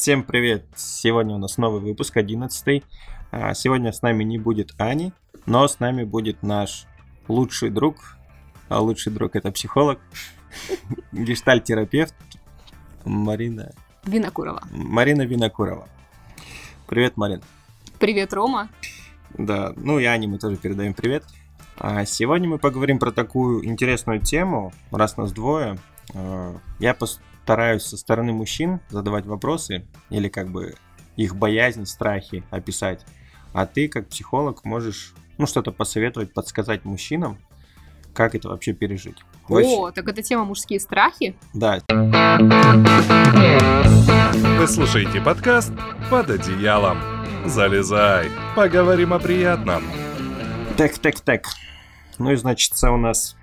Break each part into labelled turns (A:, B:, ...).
A: Всем привет! Сегодня у нас новый выпуск, 11 а, Сегодня с нами не будет Ани, но с нами будет наш лучший друг. А лучший друг это психолог, гештальтерапевт Марина...
B: Винокурова.
A: Марина Винокурова. Привет, Марин.
B: Привет, Рома.
A: Да, ну и Ане мы тоже передаем привет. А сегодня мы поговорим про такую интересную тему, раз нас двое. А, я стараюсь со стороны мужчин задавать вопросы или как бы их боязнь, страхи описать. А ты, как психолог, можешь ну, что-то посоветовать, подсказать мужчинам, как это вообще пережить.
B: О, так это тема мужские страхи?
A: Да.
C: Вы слушаете подкаст «Под одеялом». Залезай, поговорим о приятном.
A: Так, так, так. Ну и значит, у нас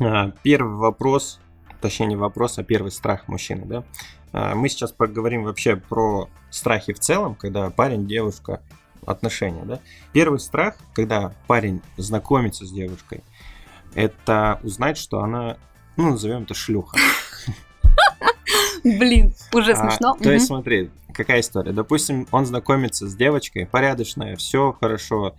A: а, первый вопрос точнее не вопрос, а первый страх мужчины, да. А, мы сейчас поговорим вообще про страхи в целом, когда парень, девушка, отношения, да. Первый страх, когда парень знакомится с девушкой, это узнать, что она, ну, назовем это шлюха.
B: Блин, уже а, смешно.
A: То есть, смотри, какая история. Допустим, он знакомится с девочкой, порядочная, все хорошо,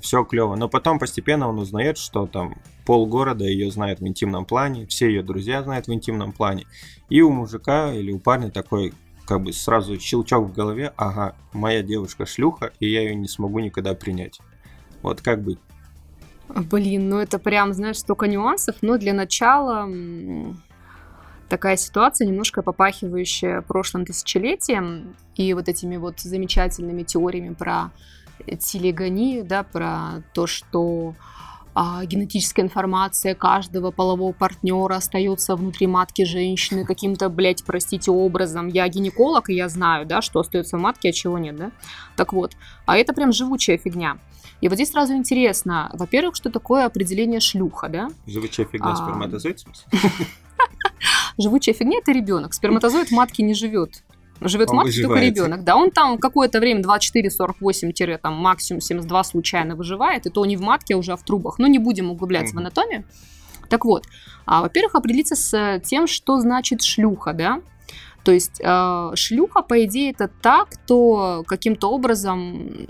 A: все клево. Но потом постепенно он узнает, что там полгорода ее знает в интимном плане, все ее друзья знают в интимном плане. И у мужика или у парня такой как бы сразу щелчок в голове, ага, моя девушка шлюха, и я ее не смогу никогда принять. Вот как быть?
B: Блин, ну это прям, знаешь, столько нюансов, но для начала такая ситуация, немножко попахивающая прошлым тысячелетием и вот этими вот замечательными теориями про телегонию, да, про то, что а, генетическая информация каждого полового партнера остается внутри матки женщины каким-то, блядь, простите, образом. Я гинеколог, и я знаю, да, что остается в матке, а чего нет, да? Так вот, а это прям живучая фигня. И вот здесь сразу интересно, во-первых, что такое определение шлюха, да?
A: Живучая фигня, а... сперматозоид?
B: Живучая фигня – это ребенок. Сперматозоид в матке не живет. Живет он в матке только ребенок. Да, он там какое-то время 24-48, там максимум 72 случайно выживает, и то не в матке, а уже в трубах. Но не будем углубляться mm-hmm. в анатомию. Так вот, а, во-первых, определиться с тем, что значит шлюха, да? То есть э, шлюха, по идее, это та, кто каким-то образом,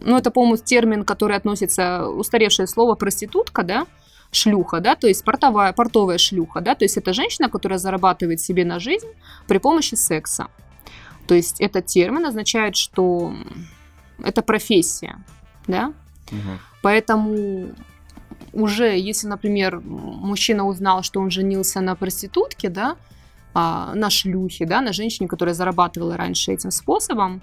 B: ну это, по-моему, термин, который относится, устаревшее слово проститутка, да, шлюха, да, то есть портовая, портовая шлюха, да, то есть это женщина, которая зарабатывает себе на жизнь при помощи секса. То есть этот термин означает, что это профессия, да, угу. поэтому уже, если, например, мужчина узнал, что он женился на проститутке, да, а, на шлюхе, да, на женщине, которая зарабатывала раньше этим способом,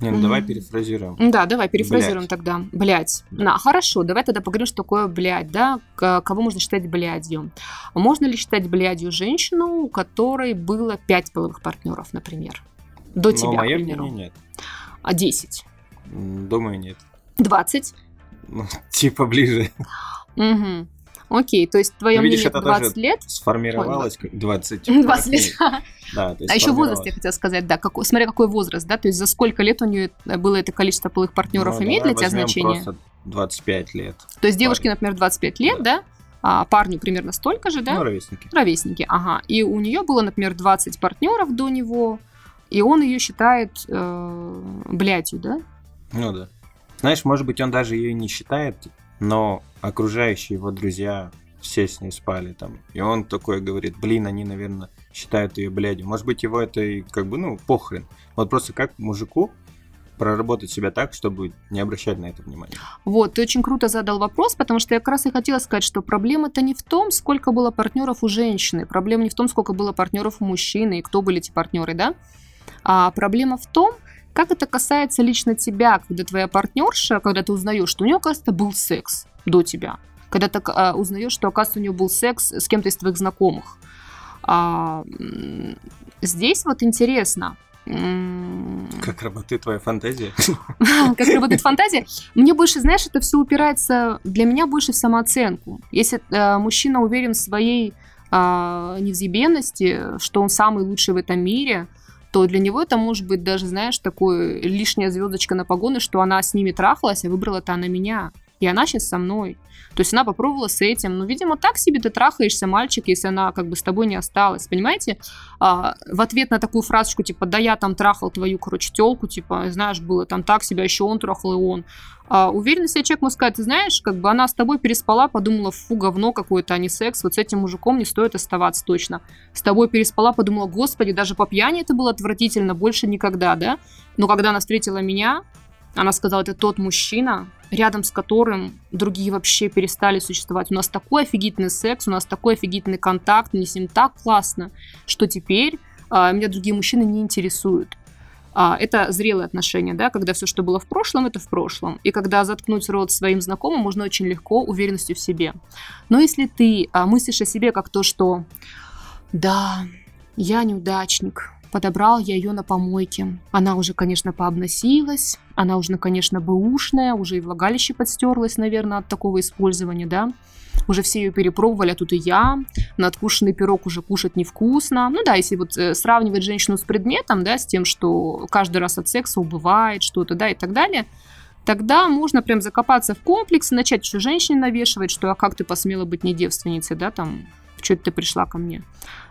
A: не, ну mm-hmm. давай перефразируем.
B: Да, давай перефразируем блядь. тогда. Блять. На, хорошо, давай тогда поговорим, что такое блядь, да? К- кого можно считать блядью? Можно ли считать блядью женщину, у которой было пять половых партнеров, например? До Но тебя,
A: мое к примеру. нет.
B: А 10?
A: Думаю, нет.
B: 20?
A: Ну, типа ближе.
B: Угу. Окей, то есть твое ну, видишь, мнение 20 лет?
A: Сформировалось Ой, 20.
B: 20 лет. Да, а еще возраст, я хотела сказать, да, как, смотря какой возраст, да, то есть за сколько лет у нее было это количество полых партнеров, ну, имеет для тебя значение?
A: просто 25 лет.
B: То есть девушке, например, 25 лет, да, да? а парню примерно столько же, да?
A: Ну, ровесники.
B: Ровесники, ага. И у нее было, например, 20 партнеров до него, и он ее считает э, блядью, да?
A: Ну да. Знаешь, может быть, он даже ее не считает но окружающие его друзья все с ней спали там. И он такой говорит, блин, они, наверное, считают ее блядью. Может быть, его это и как бы, ну, похрен. Вот просто как мужику проработать себя так, чтобы не обращать на это внимание.
B: Вот, ты очень круто задал вопрос, потому что я как раз и хотела сказать, что проблема-то не в том, сколько было партнеров у женщины, проблема не в том, сколько было партнеров у мужчины и кто были эти партнеры, да? А проблема в том, как это касается лично тебя, когда твоя партнерша, когда ты узнаешь, что у нее, оказывается, был секс до тебя, когда ты а, узнаешь, что, оказывается, у нее был секс с кем-то из твоих знакомых. А, здесь вот интересно,
A: как работает твоя фантазия?
B: Как работает фантазия? Мне больше, знаешь, это все упирается для меня больше в самооценку. Если э, мужчина уверен в своей э, невзъебенности, что он самый лучший в этом мире, то для него это может быть даже, знаешь, такой лишняя звездочка на погоны, что она с ними трахалась, а выбрала-то она меня. И она сейчас со мной. То есть она попробовала с этим. Ну, видимо, так себе ты трахаешься, мальчик, если она как бы с тобой не осталась. Понимаете? А, в ответ на такую фразочку, типа, да я там трахал твою, короче, телку, типа, знаешь, было там так себя, еще он трахал, и он. А, уверенно себе человек может сказать, ты знаешь, как бы она с тобой переспала, подумала, фу, говно какое-то, а не секс, вот с этим мужиком не стоит оставаться точно. С тобой переспала, подумала, господи, даже по пьяни это было отвратительно, больше никогда, да? Но когда она встретила меня, она сказала, это тот мужчина, рядом с которым другие вообще перестали существовать. У нас такой офигительный секс, у нас такой офигительный контакт, мне с ним так классно, что теперь а, меня другие мужчины не интересуют. А, это зрелые отношения, да, когда все, что было в прошлом, это в прошлом. И когда заткнуть рот своим знакомым можно очень легко, уверенностью в себе. Но если ты а, мыслишь о себе как то, что да, я неудачник, Подобрал я ее на помойке. Она уже, конечно, пообносилась, она уже, конечно, бэушная, уже и влагалище подстерлась, наверное, от такого использования, да. Уже все ее перепробовали, а тут и я. Надкушенный пирог уже кушать невкусно. Ну да, если вот э, сравнивать женщину с предметом, да, с тем, что каждый раз от секса убывает что-то, да, и так далее, тогда можно прям закопаться в комплекс и начать еще женщине навешивать, что а как ты посмела быть не девственницей, да, там, что это ты пришла ко мне.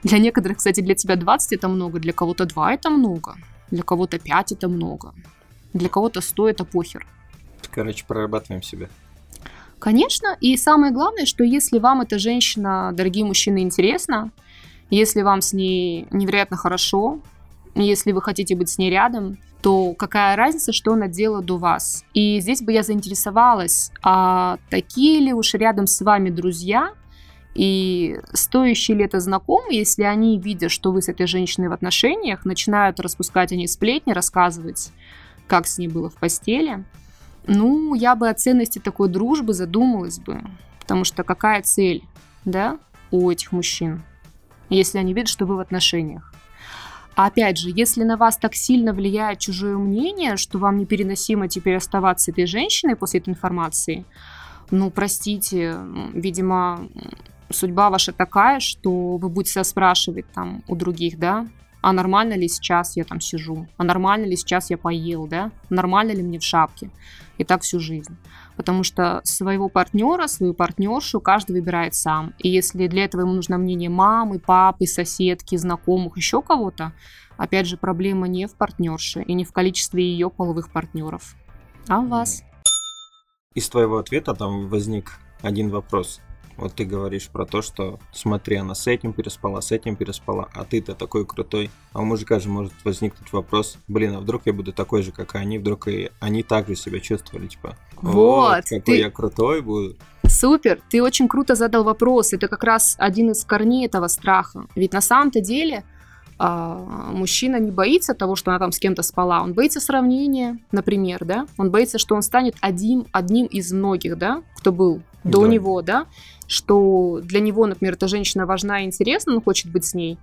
B: Для некоторых, кстати, для тебя 20 это много, для кого-то 2 это много, для кого-то 5 это много, для кого-то 100 это похер.
A: Короче, прорабатываем себя.
B: Конечно, и самое главное, что если вам эта женщина, дорогие мужчины, интересна, если вам с ней невероятно хорошо, если вы хотите быть с ней рядом, то какая разница, что она делала до вас? И здесь бы я заинтересовалась, а такие ли уж рядом с вами друзья, и стоящие ли это знакомые, если они, видя, что вы с этой женщиной в отношениях, начинают распускать о ней сплетни, рассказывать, как с ней было в постели, ну, я бы о ценности такой дружбы задумалась бы. Потому что какая цель, да, у этих мужчин, если они видят, что вы в отношениях? А опять же, если на вас так сильно влияет чужое мнение, что вам непереносимо теперь оставаться этой женщиной после этой информации, ну, простите, видимо, судьба ваша такая, что вы будете спрашивать там у других, да, а нормально ли сейчас я там сижу, а нормально ли сейчас я поел, да, нормально ли мне в шапке, и так всю жизнь. Потому что своего партнера, свою партнершу каждый выбирает сам. И если для этого ему нужно мнение мамы, папы, соседки, знакомых, еще кого-то, опять же, проблема не в партнерше и не в количестве ее половых партнеров, а в вас.
A: Из твоего ответа там возник один вопрос. Вот ты говоришь про то, что смотри, она с этим переспала, с этим переспала, а ты-то такой крутой. А у мужика же может возникнуть вопрос, блин, а вдруг я буду такой же, как и они, вдруг и они так же себя чувствовали, типа, вот какой ты... я крутой буду.
B: Супер, ты очень круто задал вопрос. Это как раз один из корней этого страха. Ведь на самом-то деле а, мужчина не боится того, что она там с кем-то спала, он боится сравнения, например, да, он боится, что он станет одним, одним из многих, да, кто был до да. него, да, что для него, например, эта женщина важна и интересна, он хочет быть с ней,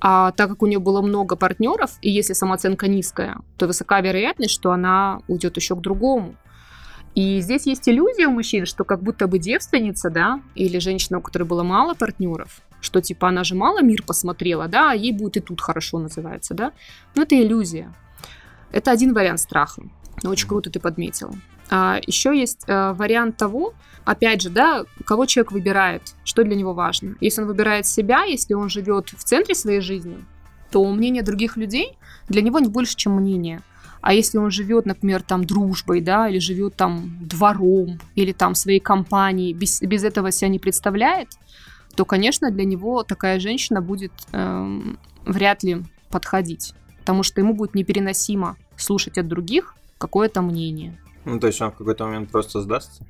B: а так как у нее было много партнеров, и если самооценка низкая, то высока вероятность, что она уйдет еще к другому. И здесь есть иллюзия у мужчин, что как будто бы девственница, да, или женщина, у которой было мало партнеров, что типа она же мало мир посмотрела, да, а ей будет и тут хорошо называется, да. Но это иллюзия. Это один вариант страха. Очень круто ты подметил. А еще есть э, вариант того, опять же, да, кого человек выбирает, что для него важно. Если он выбирает себя, если он живет в центре своей жизни, то мнение других людей для него не больше, чем мнение. А если он живет, например, там дружбой, да, или живет там двором, или там своей компанией, без, без этого себя не представляет, то, конечно, для него такая женщина будет э, вряд ли подходить, потому что ему будет непереносимо слушать от других какое-то мнение.
A: Ну, то есть он в какой-то момент просто сдастся,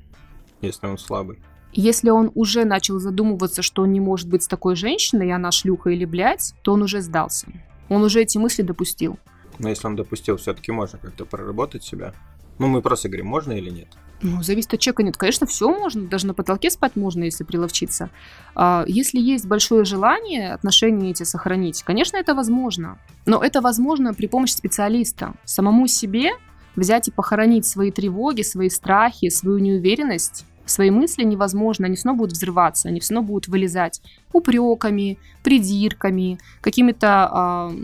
A: если он слабый.
B: Если он уже начал задумываться, что он не может быть с такой женщиной, и она шлюха или блядь, то он уже сдался. Он уже эти мысли допустил.
A: Но если он допустил, все-таки можно как-то проработать себя. Ну, мы просто говорим, можно или нет.
B: Ну, зависит от человека. Нет, конечно, все можно. Даже на потолке спать можно, если приловчиться. А, если есть большое желание отношения эти сохранить, конечно, это возможно. Но это возможно при помощи специалиста. Самому себе взять и похоронить свои тревоги, свои страхи, свою неуверенность, свои мысли невозможно, они все равно будут взрываться, они все равно будут вылезать упреками, придирками, какими-то э,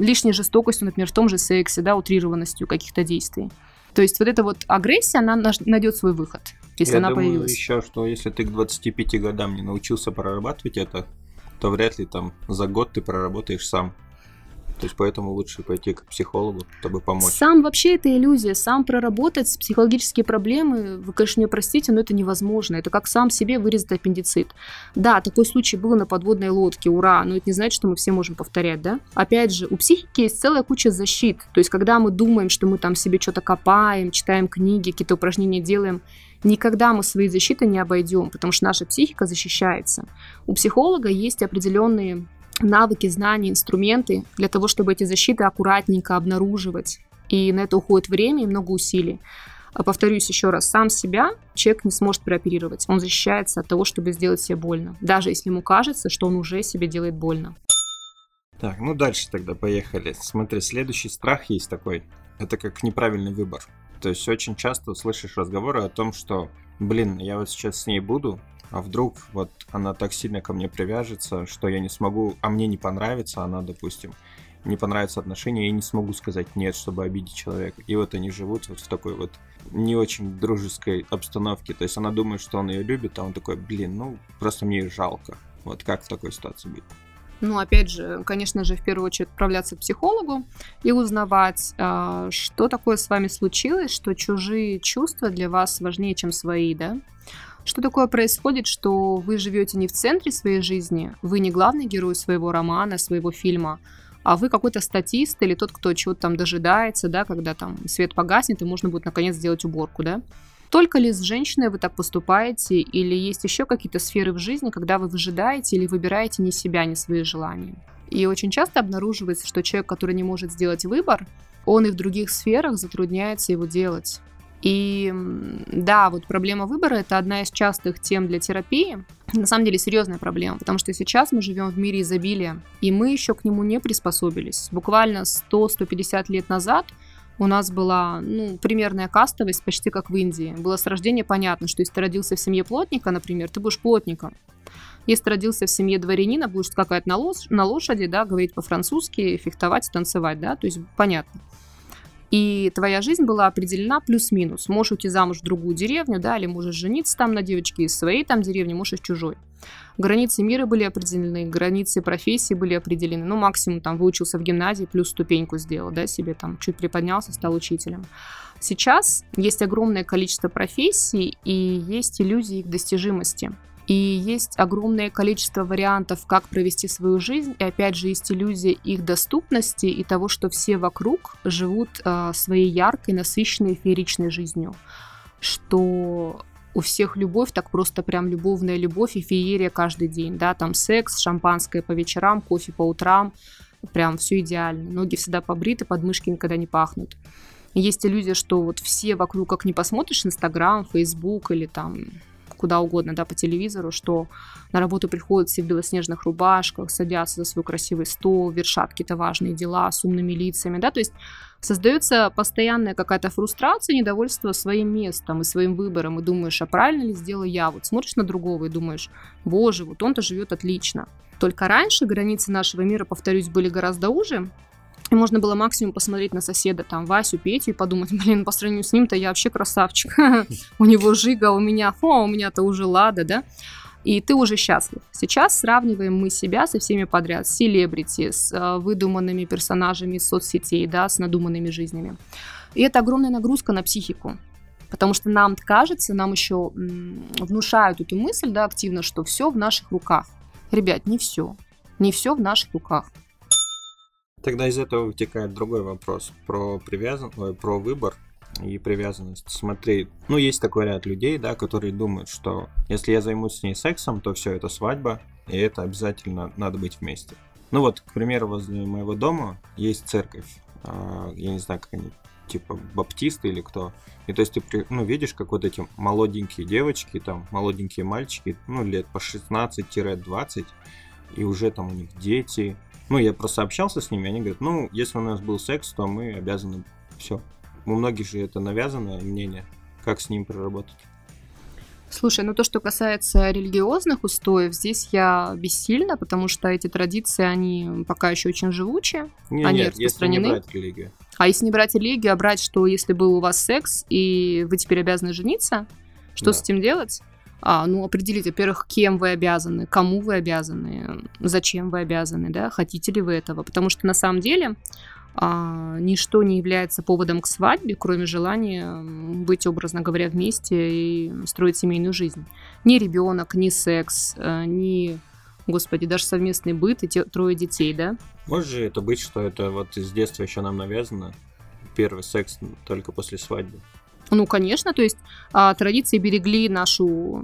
B: лишней жестокостью, например, в том же сексе, да, утрированностью каких-то действий. То есть вот эта вот агрессия, она найдет свой выход. если
A: Я
B: она
A: думаю
B: появилась.
A: еще, что если ты к 25 годам не научился прорабатывать это, то вряд ли там за год ты проработаешь сам. То есть поэтому лучше пойти к психологу, чтобы помочь.
B: Сам вообще это иллюзия, сам проработать психологические проблемы, вы, конечно, меня простите, но это невозможно. Это как сам себе вырезать аппендицит. Да, такой случай был на подводной лодке, ура, но это не значит, что мы все можем повторять, да? Опять же, у психики есть целая куча защит. То есть, когда мы думаем, что мы там себе что-то копаем, читаем книги, какие-то упражнения делаем, никогда мы свои защиты не обойдем, потому что наша психика защищается. У психолога есть определенные навыки, знания, инструменты для того, чтобы эти защиты аккуратненько обнаруживать. И на это уходит время и много усилий. А Повторюсь еще раз, сам себя человек не сможет прооперировать. Он защищается от того, чтобы сделать себе больно. Даже если ему кажется, что он уже себе делает больно.
A: Так, ну дальше тогда поехали. Смотри, следующий страх есть такой. Это как неправильный выбор. То есть очень часто слышишь разговоры о том, что, блин, я вот сейчас с ней буду, а вдруг вот она так сильно ко мне привяжется, что я не смогу, а мне не понравится она, допустим, не понравится отношения, я не смогу сказать нет, чтобы обидеть человека. И вот они живут вот в такой вот не очень дружеской обстановке. То есть она думает, что он ее любит, а он такой, блин, ну просто мне ее жалко. Вот как в такой ситуации быть?
B: Ну, опять же, конечно же, в первую очередь отправляться к психологу и узнавать, а, что такое с вами случилось, что чужие чувства для вас важнее, чем свои, да? Что такое происходит, что вы живете не в центре своей жизни, вы не главный герой своего романа, своего фильма, а вы какой-то статист или тот, кто чего-то там дожидается, да, когда там свет погаснет и можно будет наконец сделать уборку, да? Только ли с женщиной вы так поступаете, или есть еще какие-то сферы в жизни, когда вы выжидаете или выбираете не себя, не свои желания? И очень часто обнаруживается, что человек, который не может сделать выбор, он и в других сферах затрудняется его делать. И да, вот проблема выбора это одна из частых тем для терапии. На самом деле серьезная проблема, потому что сейчас мы живем в мире изобилия, и мы еще к нему не приспособились. Буквально 100-150 лет назад у нас была ну, примерная кастовость, почти как в Индии. Было с рождения понятно, что если ты родился в семье плотника, например, ты будешь плотником. Если ты родился в семье дворянина, будешь скакать на, лос- на лошади, да, говорить по-французски, фехтовать, танцевать, да, то есть понятно. И твоя жизнь была определена плюс-минус. Можешь уйти замуж в другую деревню, да, или можешь жениться там на девочке из своей там деревни, можешь из чужой. Границы мира были определены, границы профессии были определены. Ну, максимум там выучился в гимназии, плюс ступеньку сделал, да, себе там чуть приподнялся, стал учителем. Сейчас есть огромное количество профессий и есть иллюзии их достижимости. И есть огромное количество вариантов, как провести свою жизнь. И опять же, есть иллюзия их доступности и того, что все вокруг живут э, своей яркой, насыщенной, фееричной жизнью. Что у всех любовь, так просто прям любовная любовь и феерия каждый день, да, там секс, шампанское по вечерам, кофе по утрам, прям все идеально. Ноги всегда побриты, подмышки никогда не пахнут. Есть иллюзия, что вот все вокруг, как не посмотришь, Инстаграм, Фейсбук или там куда угодно, да, по телевизору, что на работу приходят все в белоснежных рубашках, садятся за свой красивый стол, вершат какие-то важные дела с умными лицами, да, то есть создается постоянная какая-то фрустрация, недовольство своим местом и своим выбором, и думаешь, а правильно ли сделал я? Вот смотришь на другого и думаешь, боже, вот он-то живет отлично. Только раньше границы нашего мира, повторюсь, были гораздо уже, и можно было максимум посмотреть на соседа, там, Васю, Петю, и подумать, блин, по сравнению с ним-то я вообще красавчик. У него жига, у меня, о, у меня-то уже лада, да? И ты уже счастлив. Сейчас сравниваем мы себя со всеми подряд, с селебрити, с э, выдуманными персонажами соцсетей, да, с надуманными жизнями. И это огромная нагрузка на психику. Потому что нам кажется, нам еще внушают эту мысль, да, активно, что все в наших руках. Ребят, не все. Не все в наших руках.
A: Тогда из этого вытекает другой вопрос про привязан, ой, про выбор и привязанность. Смотри, ну есть такой ряд людей, да, которые думают, что если я займусь с ней сексом, то все это свадьба, и это обязательно надо быть вместе. Ну вот, к примеру, возле моего дома есть церковь, а, я не знаю, как они, типа баптисты или кто. И то есть ты, ну, видишь, как вот эти молоденькие девочки, там, молоденькие мальчики, ну, лет по 16-20, и уже там у них дети, ну, я просто общался с ними, они говорят, ну, если у нас был секс, то мы обязаны все. У многих же это навязанное мнение. Как с ним проработать?
B: Слушай, ну то, что касается религиозных устоев, здесь я бессильна, потому что эти традиции, они пока еще очень живучие,
A: не,
B: они
A: нет,
B: распространены.
A: Если не брать религию.
B: А если не брать религию, а брать, что если был у вас секс, и вы теперь обязаны жениться, Что да. с этим делать? А, ну, определить, во-первых, кем вы обязаны, кому вы обязаны, зачем вы обязаны, да, хотите ли вы этого. Потому что на самом деле а, ничто не является поводом к свадьбе, кроме желания быть, образно говоря, вместе и строить семейную жизнь. Ни ребенок, ни секс, э, ни, господи, даже совместный быт и те, трое детей, да?
A: Может же это быть, что это вот с детства еще нам навязано, первый секс только после свадьбы?
B: Ну, конечно, то есть а, традиции берегли нашу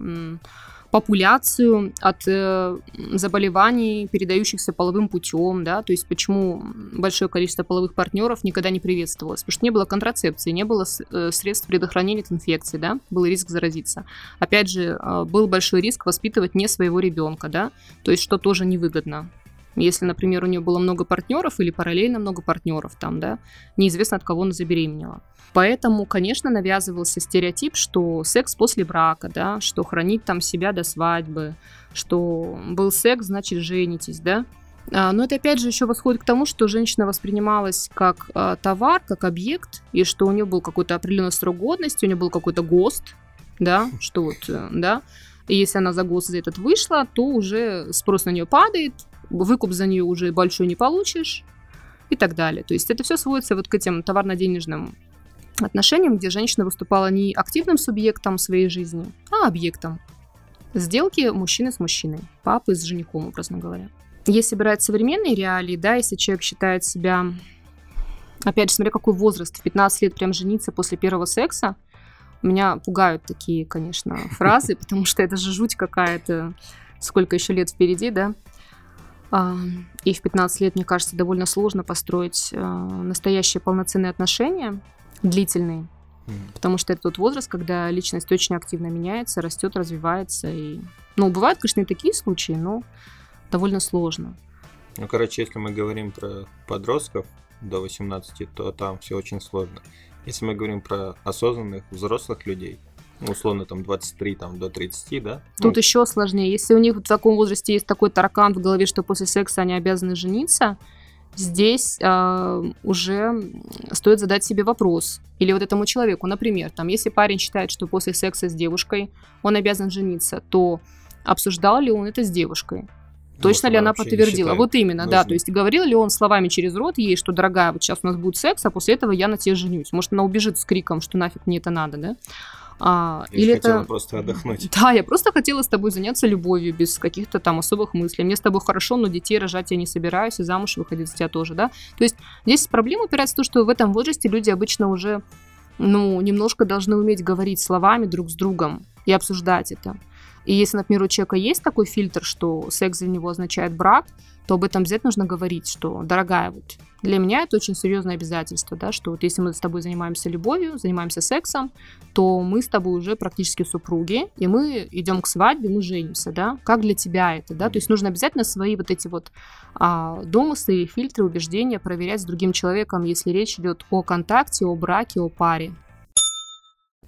B: популяцию от э, заболеваний, передающихся половым путем, да, то есть почему большое количество половых партнеров никогда не приветствовалось, потому что не было контрацепции, не было э, средств предохранения от инфекции, да, был риск заразиться. Опять же, э, был большой риск воспитывать не своего ребенка, да, то есть что тоже невыгодно. Если, например, у нее было много партнеров или параллельно много партнеров там, да, неизвестно от кого она забеременела. Поэтому, конечно, навязывался стереотип, что секс после брака, да, что хранить там себя до свадьбы, что был секс, значит, женитесь, да. А, но это опять же еще восходит к тому, что женщина воспринималась как а, товар, как объект, и что у нее был какой-то определенный срок годности, у нее был какой-то ГОСТ, да, что вот, э, да, и если она за ГОСТ за этот вышла, то уже спрос на нее падает, выкуп за нее уже большой не получишь и так далее. То есть это все сводится вот к этим товарно-денежным отношениям, где женщина выступала не активным субъектом своей жизни, а объектом. Сделки мужчины с мужчиной, папы с женихом, образно говоря. Если брать современные реалии, да, если человек считает себя, опять же, смотря какой возраст, в 15 лет прям жениться после первого секса, меня пугают такие, конечно, фразы, потому что это же жуть какая-то, сколько еще лет впереди, да. А, и в 15 лет, мне кажется, довольно сложно построить а, настоящие полноценные отношения длительный. Потому что это тот возраст, когда личность очень активно меняется, растет, развивается. И... Ну, бывают, конечно, и такие случаи, но довольно сложно.
A: Ну, короче, если мы говорим про подростков до 18, то там все очень сложно. Если мы говорим про осознанных взрослых людей, ну, условно там 23 там, до 30, да?
B: Тут ну, еще сложнее. Если у них в таком возрасте есть такой таракан в голове, что после секса они обязаны жениться, здесь э, уже стоит задать себе вопрос. Или вот этому человеку, например, там, если парень считает, что после секса с девушкой он обязан жениться, то обсуждал ли он это с девушкой? Точно ли она подтвердила? Вот именно, нужно. да. То есть говорил ли он словами через рот ей, что, дорогая, вот сейчас у нас будет секс, а после этого я на тебе женюсь. Может, она убежит с криком, что нафиг мне это надо, да?
A: А, я или это... просто отдохнуть.
B: Да, я просто хотела с тобой заняться любовью, без каких-то там особых мыслей. Мне с тобой хорошо, но детей рожать я не собираюсь, и замуж выходить за тебя тоже, да? То есть здесь проблема упирается в то, что в этом возрасте люди обычно уже, ну, немножко должны уметь говорить словами друг с другом и обсуждать это. И если, например, у человека есть такой фильтр, что секс для него означает брак, то об этом обязательно нужно говорить, что, дорогая, вот для меня это очень серьезное обязательство, да, что вот если мы с тобой занимаемся любовью, занимаемся сексом, то мы с тобой уже практически супруги, и мы идем к свадьбе, мы женимся, да. Как для тебя это, да? То есть нужно обязательно свои вот эти вот а, домыслы, фильтры, убеждения проверять с другим человеком, если речь идет о контакте, о браке, о паре.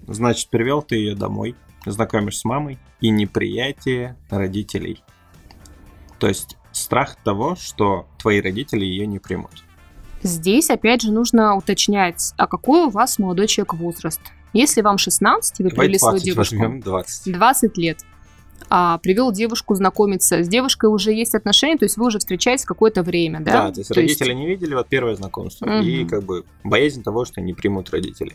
A: Значит, привел ты ее домой, знакомишь с мамой и неприятие родителей. То есть страх того, что твои родители ее не примут.
B: Здесь, опять же, нужно уточнять, а какой у вас молодой человек возраст. Если вам 16, вы привели свою девушку...
A: Возьмем 20.
B: 20 лет. А, привел девушку знакомиться. С девушкой уже есть отношения, то есть вы уже встречаетесь какое-то время, да?
A: Да, то есть то родители есть... не видели, вот первое знакомство. Угу. И как бы боязнь того, что не примут родители.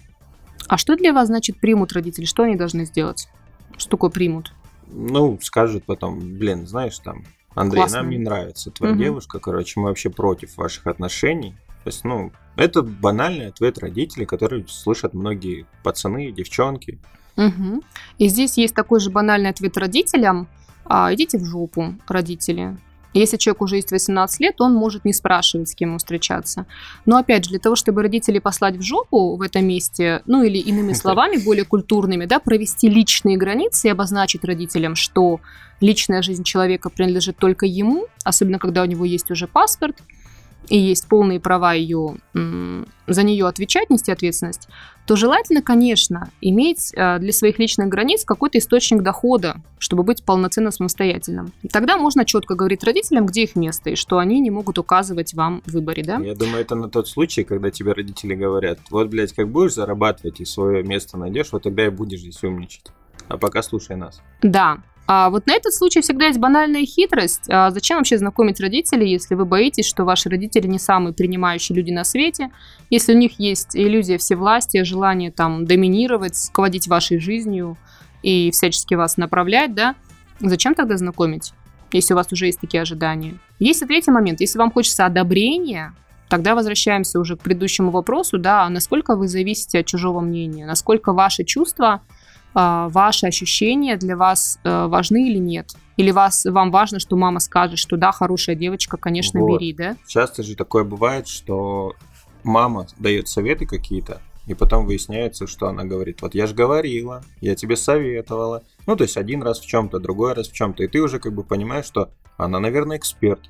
B: А что для вас значит примут родители? Что они должны сделать? Что такое примут?
A: Ну, скажут потом, блин, знаешь, там, Андрей, Классно. нам не нравится твоя угу. девушка, короче, мы вообще против ваших отношений. То есть, ну, это банальный ответ родителей, которые слышат многие пацаны, девчонки.
B: Угу. И здесь есть такой же банальный ответ родителям. А, идите в жопу, родители. Если человек уже есть 18 лет, он может не спрашивать, с кем ему встречаться. Но опять же, для того, чтобы родителей послать в жопу в этом месте, ну или иными словами, более культурными, да, провести личные границы и обозначить родителям, что личная жизнь человека принадлежит только ему, особенно когда у него есть уже паспорт, и есть полные права ее, за нее отвечать, нести ответственность, то желательно, конечно, иметь э, для своих личных границ какой-то источник дохода, чтобы быть полноценно самостоятельным. Тогда можно четко говорить родителям, где их место, и что они не могут указывать вам в выборе, да?
A: Я думаю, это на тот случай, когда тебе родители говорят, вот, блядь, как будешь зарабатывать и свое место найдешь, вот тогда и будешь здесь умничать. А пока слушай нас.
B: Да. А вот на этот случай всегда есть банальная хитрость. А зачем вообще знакомить родителей, если вы боитесь, что ваши родители не самые принимающие люди на свете, если у них есть иллюзия всевластия, желание там доминировать, руководить вашей жизнью и всячески вас направлять, да? Зачем тогда знакомить, если у вас уже есть такие ожидания? Есть и третий момент. Если вам хочется одобрения, тогда возвращаемся уже к предыдущему вопросу, да, насколько вы зависите от чужого мнения, насколько ваши чувства а, ваши ощущения для вас э, важны или нет? Или вас, вам важно, что мама скажет, что да, хорошая девочка, конечно, вот. бери, да?
A: Часто же такое бывает, что мама дает советы какие-то, и потом выясняется, что она говорит, вот я же говорила, я тебе советовала. Ну, то есть один раз в чем-то, другой раз в чем-то, и ты уже как бы понимаешь, что она, наверное, эксперт.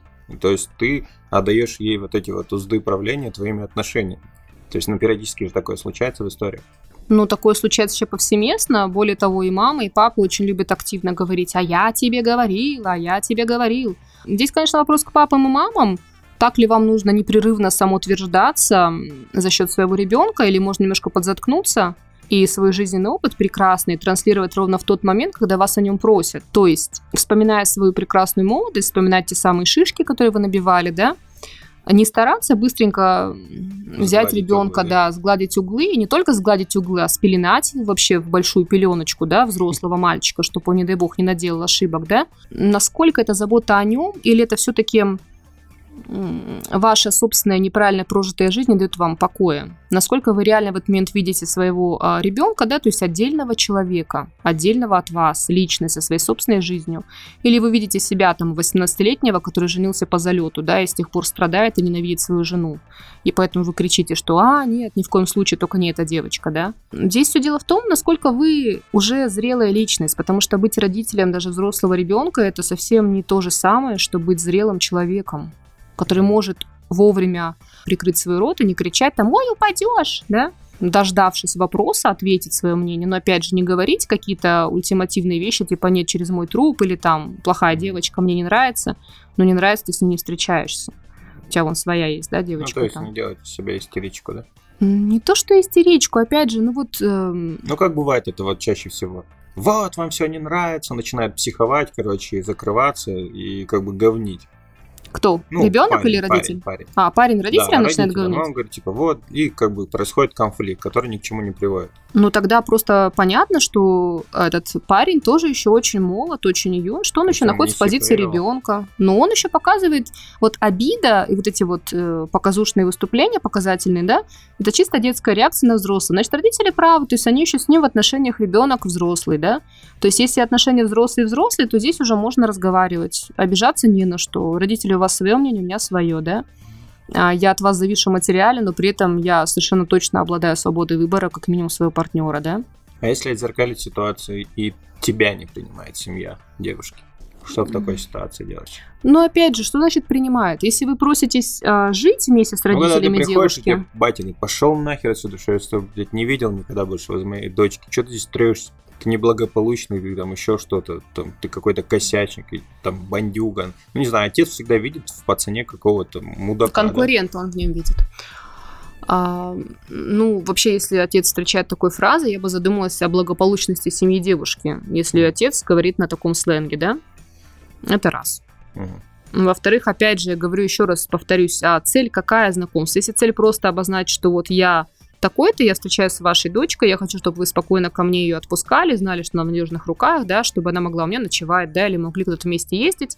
A: То есть ты отдаешь ей вот эти вот узды правления твоими отношениями. То есть, ну, периодически же такое случается в истории.
B: Ну, такое случается еще повсеместно. Более того, и мама, и папа очень любят активно говорить, а я тебе говорил, а я тебе говорил. Здесь, конечно, вопрос к папам и мамам. Так ли вам нужно непрерывно самоутверждаться за счет своего ребенка, или можно немножко подзаткнуться и свой жизненный опыт прекрасный транслировать ровно в тот момент, когда вас о нем просят. То есть, вспоминая свою прекрасную молодость, вспоминать те самые шишки, которые вы набивали, да, не стараться быстренько взять ребенка, углы, да. да, сгладить углы, и не только сгладить углы, а спеленать вообще в большую пеленочку, да, взрослого мальчика, чтобы он, не дай бог, не наделал ошибок, да. Насколько это забота о нем, или это все-таки ваша собственная неправильно прожитая жизнь не дает вам покоя. Насколько вы реально в этот момент видите своего а, ребенка, да, то есть отдельного человека, отдельного от вас, личность со своей собственной жизнью. Или вы видите себя там 18-летнего, который женился по залету, да, и с тех пор страдает и ненавидит свою жену. И поэтому вы кричите, что «а, нет, ни в коем случае, только не эта девочка», да. Здесь все дело в том, насколько вы уже зрелая личность, потому что быть родителем даже взрослого ребенка – это совсем не то же самое, что быть зрелым человеком который может вовремя прикрыть свой рот и не кричать там «Ой, упадешь!» да? дождавшись вопроса, ответить свое мнение, но опять же не говорить какие-то ультимативные вещи, типа «нет, через мой труп» или там «плохая девочка, мне не нравится», но не нравится, ты с ней не встречаешься. У тебя вон своя есть, да, девочка?
A: Ну, то есть
B: там.
A: не делать из себя истеричку, да?
B: Не то, что истеричку, опять же, ну вот... Эм...
A: Ну, как бывает это вот чаще всего? Вот, вам все не нравится, начинает психовать, короче, закрываться и как бы говнить.
B: Кто? Ну, Ребенок парень, или родитель?
A: Парень, парень.
B: А, парень родителям да, начинает
A: родитель, говорить? он говорит, типа, вот, и как бы происходит конфликт, который ни к чему не приводит.
B: Ну, тогда просто понятно, что этот парень тоже еще очень молод, очень юн, что он еще находится в позиции ребенка. Но он еще показывает вот обида и вот эти вот э, показушные выступления, показательные, да, это чисто детская реакция на взрослых. Значит, родители правы, то есть они еще с ним в отношениях ребенок-взрослый, да. То есть если отношения взрослый-взрослый, то здесь уже можно разговаривать. Обижаться не на что. Родители у вас свое мнение, у меня свое, да. А, я от вас завишу материале, но при этом я совершенно точно обладаю свободой выбора, как минимум своего партнера, да.
A: А если отзеркалить ситуацию и тебя не принимает семья девушки? Что в такой ситуации делать?
B: Ну, опять же, что значит принимает? Если вы проситесь э, жить вместе с родителями ну, девушки... Тебе
A: батя говорит, пошел нахер отсюда, что я с тобой, блядь, не видел никогда больше возле моей дочки. Что ты здесь строишься? Ты неблагополучный, ты там еще что-то, там, ты какой-то косячник, там, бандюган. Ну, не знаю, отец всегда видит в пацане какого-то мудака.
B: Конкурента да? он в нем видит. А, ну, вообще, если отец встречает такой фразы, я бы задумалась о благополучности семьи девушки, если отец говорит на таком сленге, да? Это раз. Угу. Во-вторых, опять же, я говорю еще раз, повторюсь, а цель какая знакомство? Если цель просто обозначить, что вот я такой-то, я встречаюсь с вашей дочкой, я хочу, чтобы вы спокойно ко мне ее отпускали, знали, что она в надежных руках, да, чтобы она могла у меня ночевать, да, или могли куда-то вместе ездить,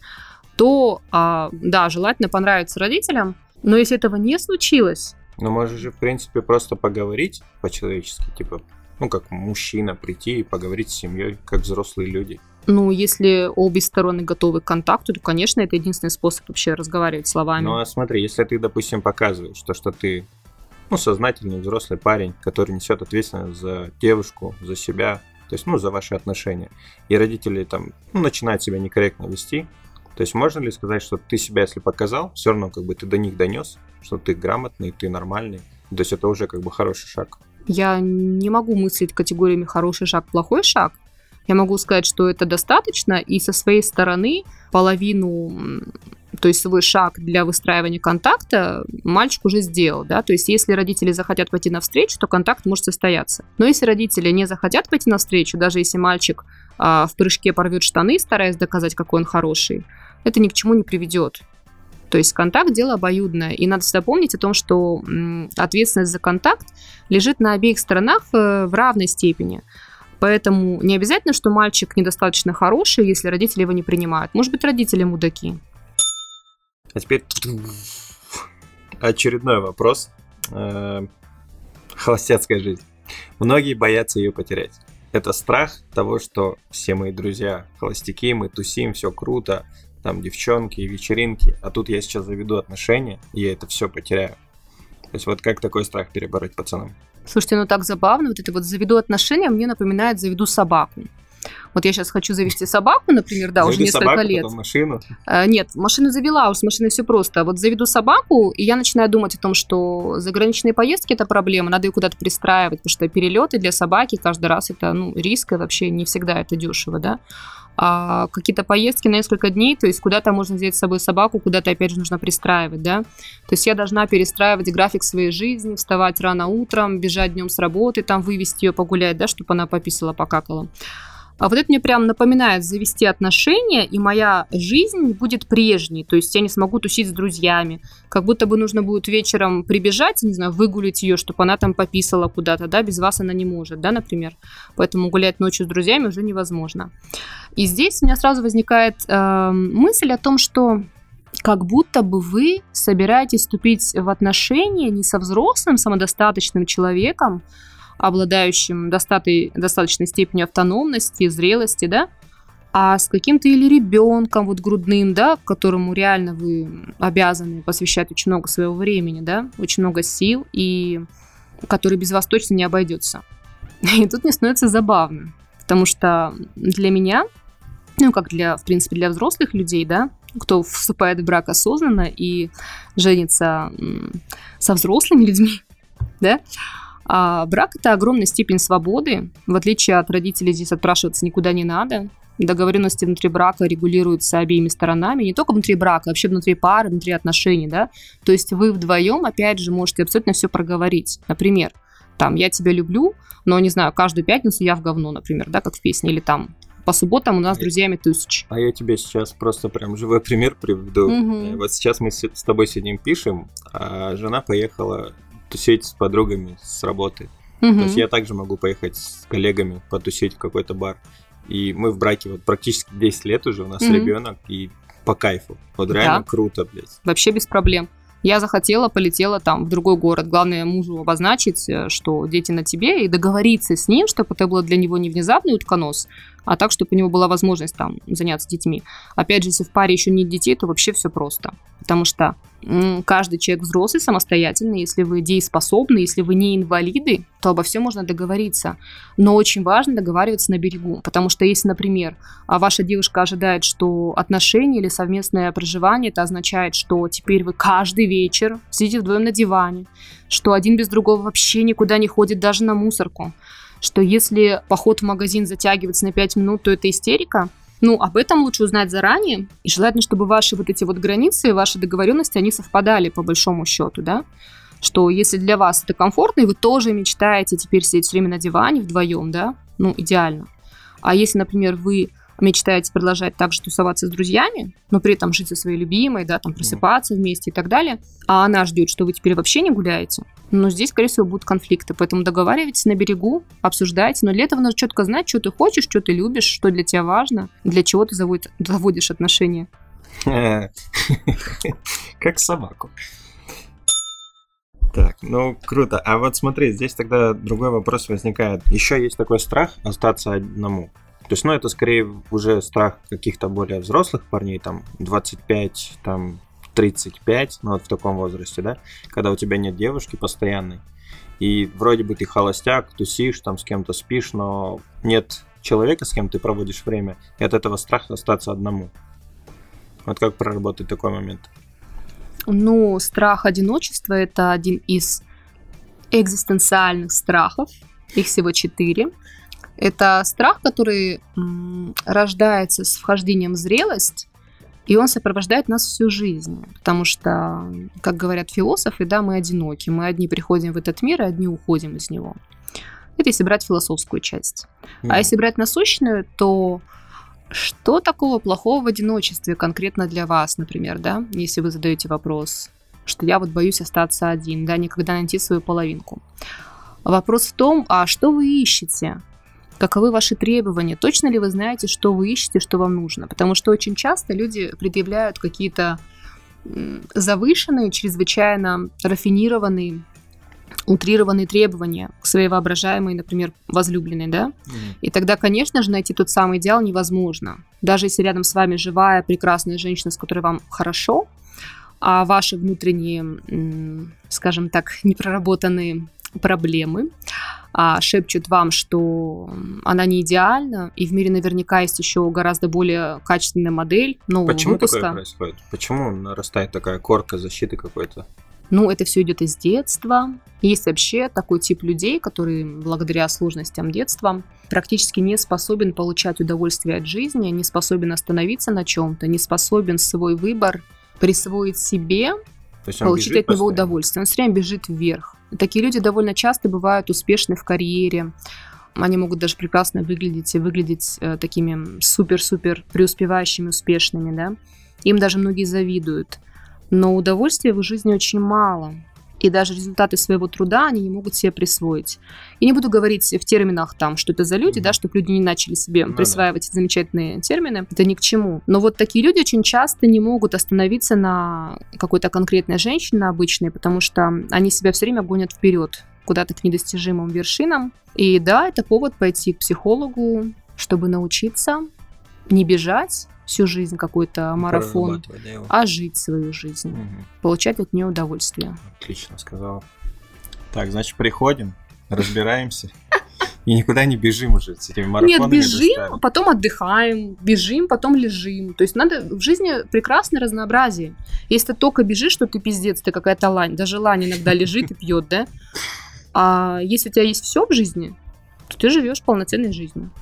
B: то, а, да, желательно понравиться родителям, но если этого не случилось...
A: Ну, можешь же, в принципе, просто поговорить по-человечески, типа, ну, как мужчина прийти и поговорить с семьей, как взрослые люди.
B: Ну, если обе стороны готовы к контакту, то, конечно, это единственный способ вообще разговаривать словами.
A: Ну, а смотри, если ты, допустим, показываешь то, что ты ну, сознательный взрослый парень, который несет ответственность за девушку, за себя, то есть, ну, за ваши отношения. И родители там, ну, начинают себя некорректно вести. То есть, можно ли сказать, что ты себя, если показал, все равно как бы ты до них донес, что ты грамотный, ты нормальный. То есть, это уже как бы хороший шаг.
B: Я не могу мыслить категориями хороший шаг, плохой шаг. Я могу сказать, что это достаточно, и со своей стороны половину то есть свой шаг для выстраивания контакта мальчик уже сделал, да, то есть если родители захотят пойти навстречу, то контакт может состояться. Но если родители не захотят пойти навстречу, даже если мальчик а, в прыжке порвет штаны, стараясь доказать, какой он хороший, это ни к чему не приведет. То есть контакт – дело обоюдное. И надо всегда помнить о том, что ответственность за контакт лежит на обеих сторонах э, в равной степени. Поэтому не обязательно, что мальчик недостаточно хороший, если родители его не принимают. Может быть, родители мудаки.
A: А теперь очередной вопрос. Э, холостяцкая жизнь. Многие боятся ее потерять. Это страх того, что все мои друзья холостяки, мы тусим, все круто, там девчонки, вечеринки, а тут я сейчас заведу отношения, и я это все потеряю. То есть вот как такой страх перебороть пацанам?
B: Слушайте, ну так забавно, вот это вот заведу отношения мне напоминает заведу собаку. Вот я сейчас хочу завести собаку, например, да, заведу уже несколько собаку, лет.
A: Потом машину.
B: А, нет, машину завела, уж с машиной все просто. Вот заведу собаку, и я начинаю думать о том, что заграничные поездки это проблема, надо ее куда-то пристраивать, потому что перелеты для собаки каждый раз это ну, риск, и вообще не всегда это дешево, да а какие-то поездки на несколько дней, то есть куда-то можно взять с собой собаку, куда-то опять же нужно пристраивать, да. То есть я должна перестраивать график своей жизни, вставать рано утром, бежать днем с работы, там вывести ее погулять, да, чтобы она пописала, покакала. А вот это мне прям напоминает завести отношения, и моя жизнь будет прежней. То есть я не смогу тусить с друзьями. Как будто бы нужно будет вечером прибежать, не знаю, выгулить ее, чтобы она там пописала куда-то, да, без вас она не может, да, например. Поэтому гулять ночью с друзьями уже невозможно. И здесь у меня сразу возникает э, мысль о том, что как будто бы вы собираетесь вступить в отношения не со взрослым, самодостаточным человеком, обладающим достаточной степенью автономности, зрелости, да, а с каким-то или ребенком вот грудным, да, которому реально вы обязаны посвящать очень много своего времени, да, очень много сил, и который без вас точно не обойдется. И тут мне становится забавно, потому что для меня, ну, как для, в принципе, для взрослых людей, да, кто вступает в брак осознанно и женится со взрослыми людьми, да, а брак – это огромная степень свободы. В отличие от родителей, здесь отпрашиваться никуда не надо. Договоренности внутри брака регулируются обеими сторонами, не только внутри брака, а вообще внутри пары, внутри отношений, да. То есть вы вдвоем, опять же, можете абсолютно все проговорить. Например, там, я тебя люблю, но, не знаю, каждую пятницу я в говно, например, да, как в песне, или там, по субботам у нас с друзьями тысяч.
A: А я тебе сейчас просто прям живой пример приведу. Угу. Вот сейчас мы с тобой сидим, пишем, а жена поехала тусить с подругами с работы. Угу. То есть я также могу поехать с коллегами потусить в какой-то бар. И мы в браке вот практически 10 лет уже, у нас угу. ребенок, и по кайфу. Вот реально да. круто, блядь.
B: Вообще без проблем. Я захотела, полетела там в другой город. Главное мужу обозначить, э, что дети на тебе, и договориться с ним, чтобы это было для него не внезапный утконос, а так, чтобы у него была возможность там заняться детьми. Опять же, если в паре еще нет детей, то вообще все просто. Потому что каждый человек взрослый, самостоятельный, если вы дееспособны, если вы не инвалиды, то обо всем можно договориться. Но очень важно договариваться на берегу, потому что если, например, а ваша девушка ожидает, что отношения или совместное проживание, это означает, что теперь вы каждый вечер сидите вдвоем на диване, что один без другого вообще никуда не ходит даже на мусорку, что если поход в магазин затягивается на 5 минут, то это истерика. Ну, об этом лучше узнать заранее. И желательно, чтобы ваши вот эти вот границы, ваши договоренности, они совпадали по большому счету, да? Что если для вас это комфортно, и вы тоже мечтаете теперь сидеть все время на диване вдвоем, да, ну, идеально. А если, например, вы мечтаете продолжать также тусоваться с друзьями, но при этом жить со своей любимой, да, там просыпаться вместе и так далее, а она ждет, что вы теперь вообще не гуляете, но здесь, скорее всего, будут конфликты. Поэтому договаривайтесь на берегу, обсуждайте. Но для этого нужно четко знать, что ты хочешь, что ты любишь, что для тебя важно, для чего ты заводишь отношения.
A: Как собаку. Так, ну круто. А вот смотри, здесь тогда другой вопрос возникает. Еще есть такой страх остаться одному. То есть, ну, это скорее уже страх каких-то более взрослых парней, там, 25, там, 35, ну, вот в таком возрасте, да, когда у тебя нет девушки постоянной, и вроде бы ты холостяк, тусишь, там, с кем-то спишь, но нет человека, с кем ты проводишь время, и от этого страха остаться одному. Вот как проработать такой момент?
B: Ну, страх одиночества – это один из экзистенциальных страхов, их всего четыре – это страх, который рождается с вхождением в зрелость, И он сопровождает нас всю жизнь, потому что, как говорят философы, да, мы одиноки, мы одни приходим в этот мир, а одни уходим из него. Это если брать философскую часть. Mm. А если брать насущную, то что такого плохого в одиночестве конкретно для вас, например, да, если вы задаете вопрос, что я вот боюсь остаться один, да, никогда найти свою половинку. Вопрос в том, а что вы ищете? Каковы ваши требования? Точно ли вы знаете, что вы ищете, что вам нужно? Потому что очень часто люди предъявляют какие-то завышенные, чрезвычайно рафинированные утрированные требования к своей воображаемой, например, возлюбленной, да? Mm. И тогда, конечно же, найти тот самый идеал невозможно. Даже если рядом с вами живая, прекрасная женщина, с которой вам хорошо, а ваши внутренние, скажем так, непроработанные проблемы а, шепчут вам, что она не идеальна, и в мире наверняка есть еще гораздо более качественная модель нового
A: Почему
B: выпуска.
A: такое происходит? Почему нарастает такая корка защиты какой-то?
B: Ну, это все идет из детства. Есть вообще такой тип людей, которые благодаря сложностям детства практически не способен получать удовольствие от жизни, не способен остановиться на чем-то, не способен свой выбор присвоить себе, получить от него удовольствие. Он все время бежит вверх. Такие люди довольно часто бывают успешны в карьере, они могут даже прекрасно выглядеть и выглядеть э, такими супер-супер преуспевающими, успешными, да. Им даже многие завидуют но удовольствия в жизни очень мало. И даже результаты своего труда они не могут себе присвоить. И не буду говорить в терминах там, что это за люди, mm-hmm. да, чтобы люди не начали себе ну, присваивать да. эти замечательные термины. Это ни к чему. Но вот такие люди очень часто не могут остановиться на какой-то конкретной женщине обычной, потому что они себя все время гонят вперед куда-то к недостижимым вершинам. И да, это повод пойти к психологу, чтобы научиться не бежать, всю жизнь какой-то марафон, а жить свою жизнь, угу. получать от нее удовольствие.
A: Отлично сказал. Так, значит, приходим, разбираемся. И никуда не бежим уже с этими марафонами.
B: Нет, бежим, достали. потом отдыхаем, бежим, потом лежим. То есть надо в жизни прекрасное разнообразие. Если ты только бежишь, что ты пиздец, ты какая-то лань. Даже лань иногда лежит и пьет, да? А если у тебя есть все в жизни, то ты живешь полноценной жизнью.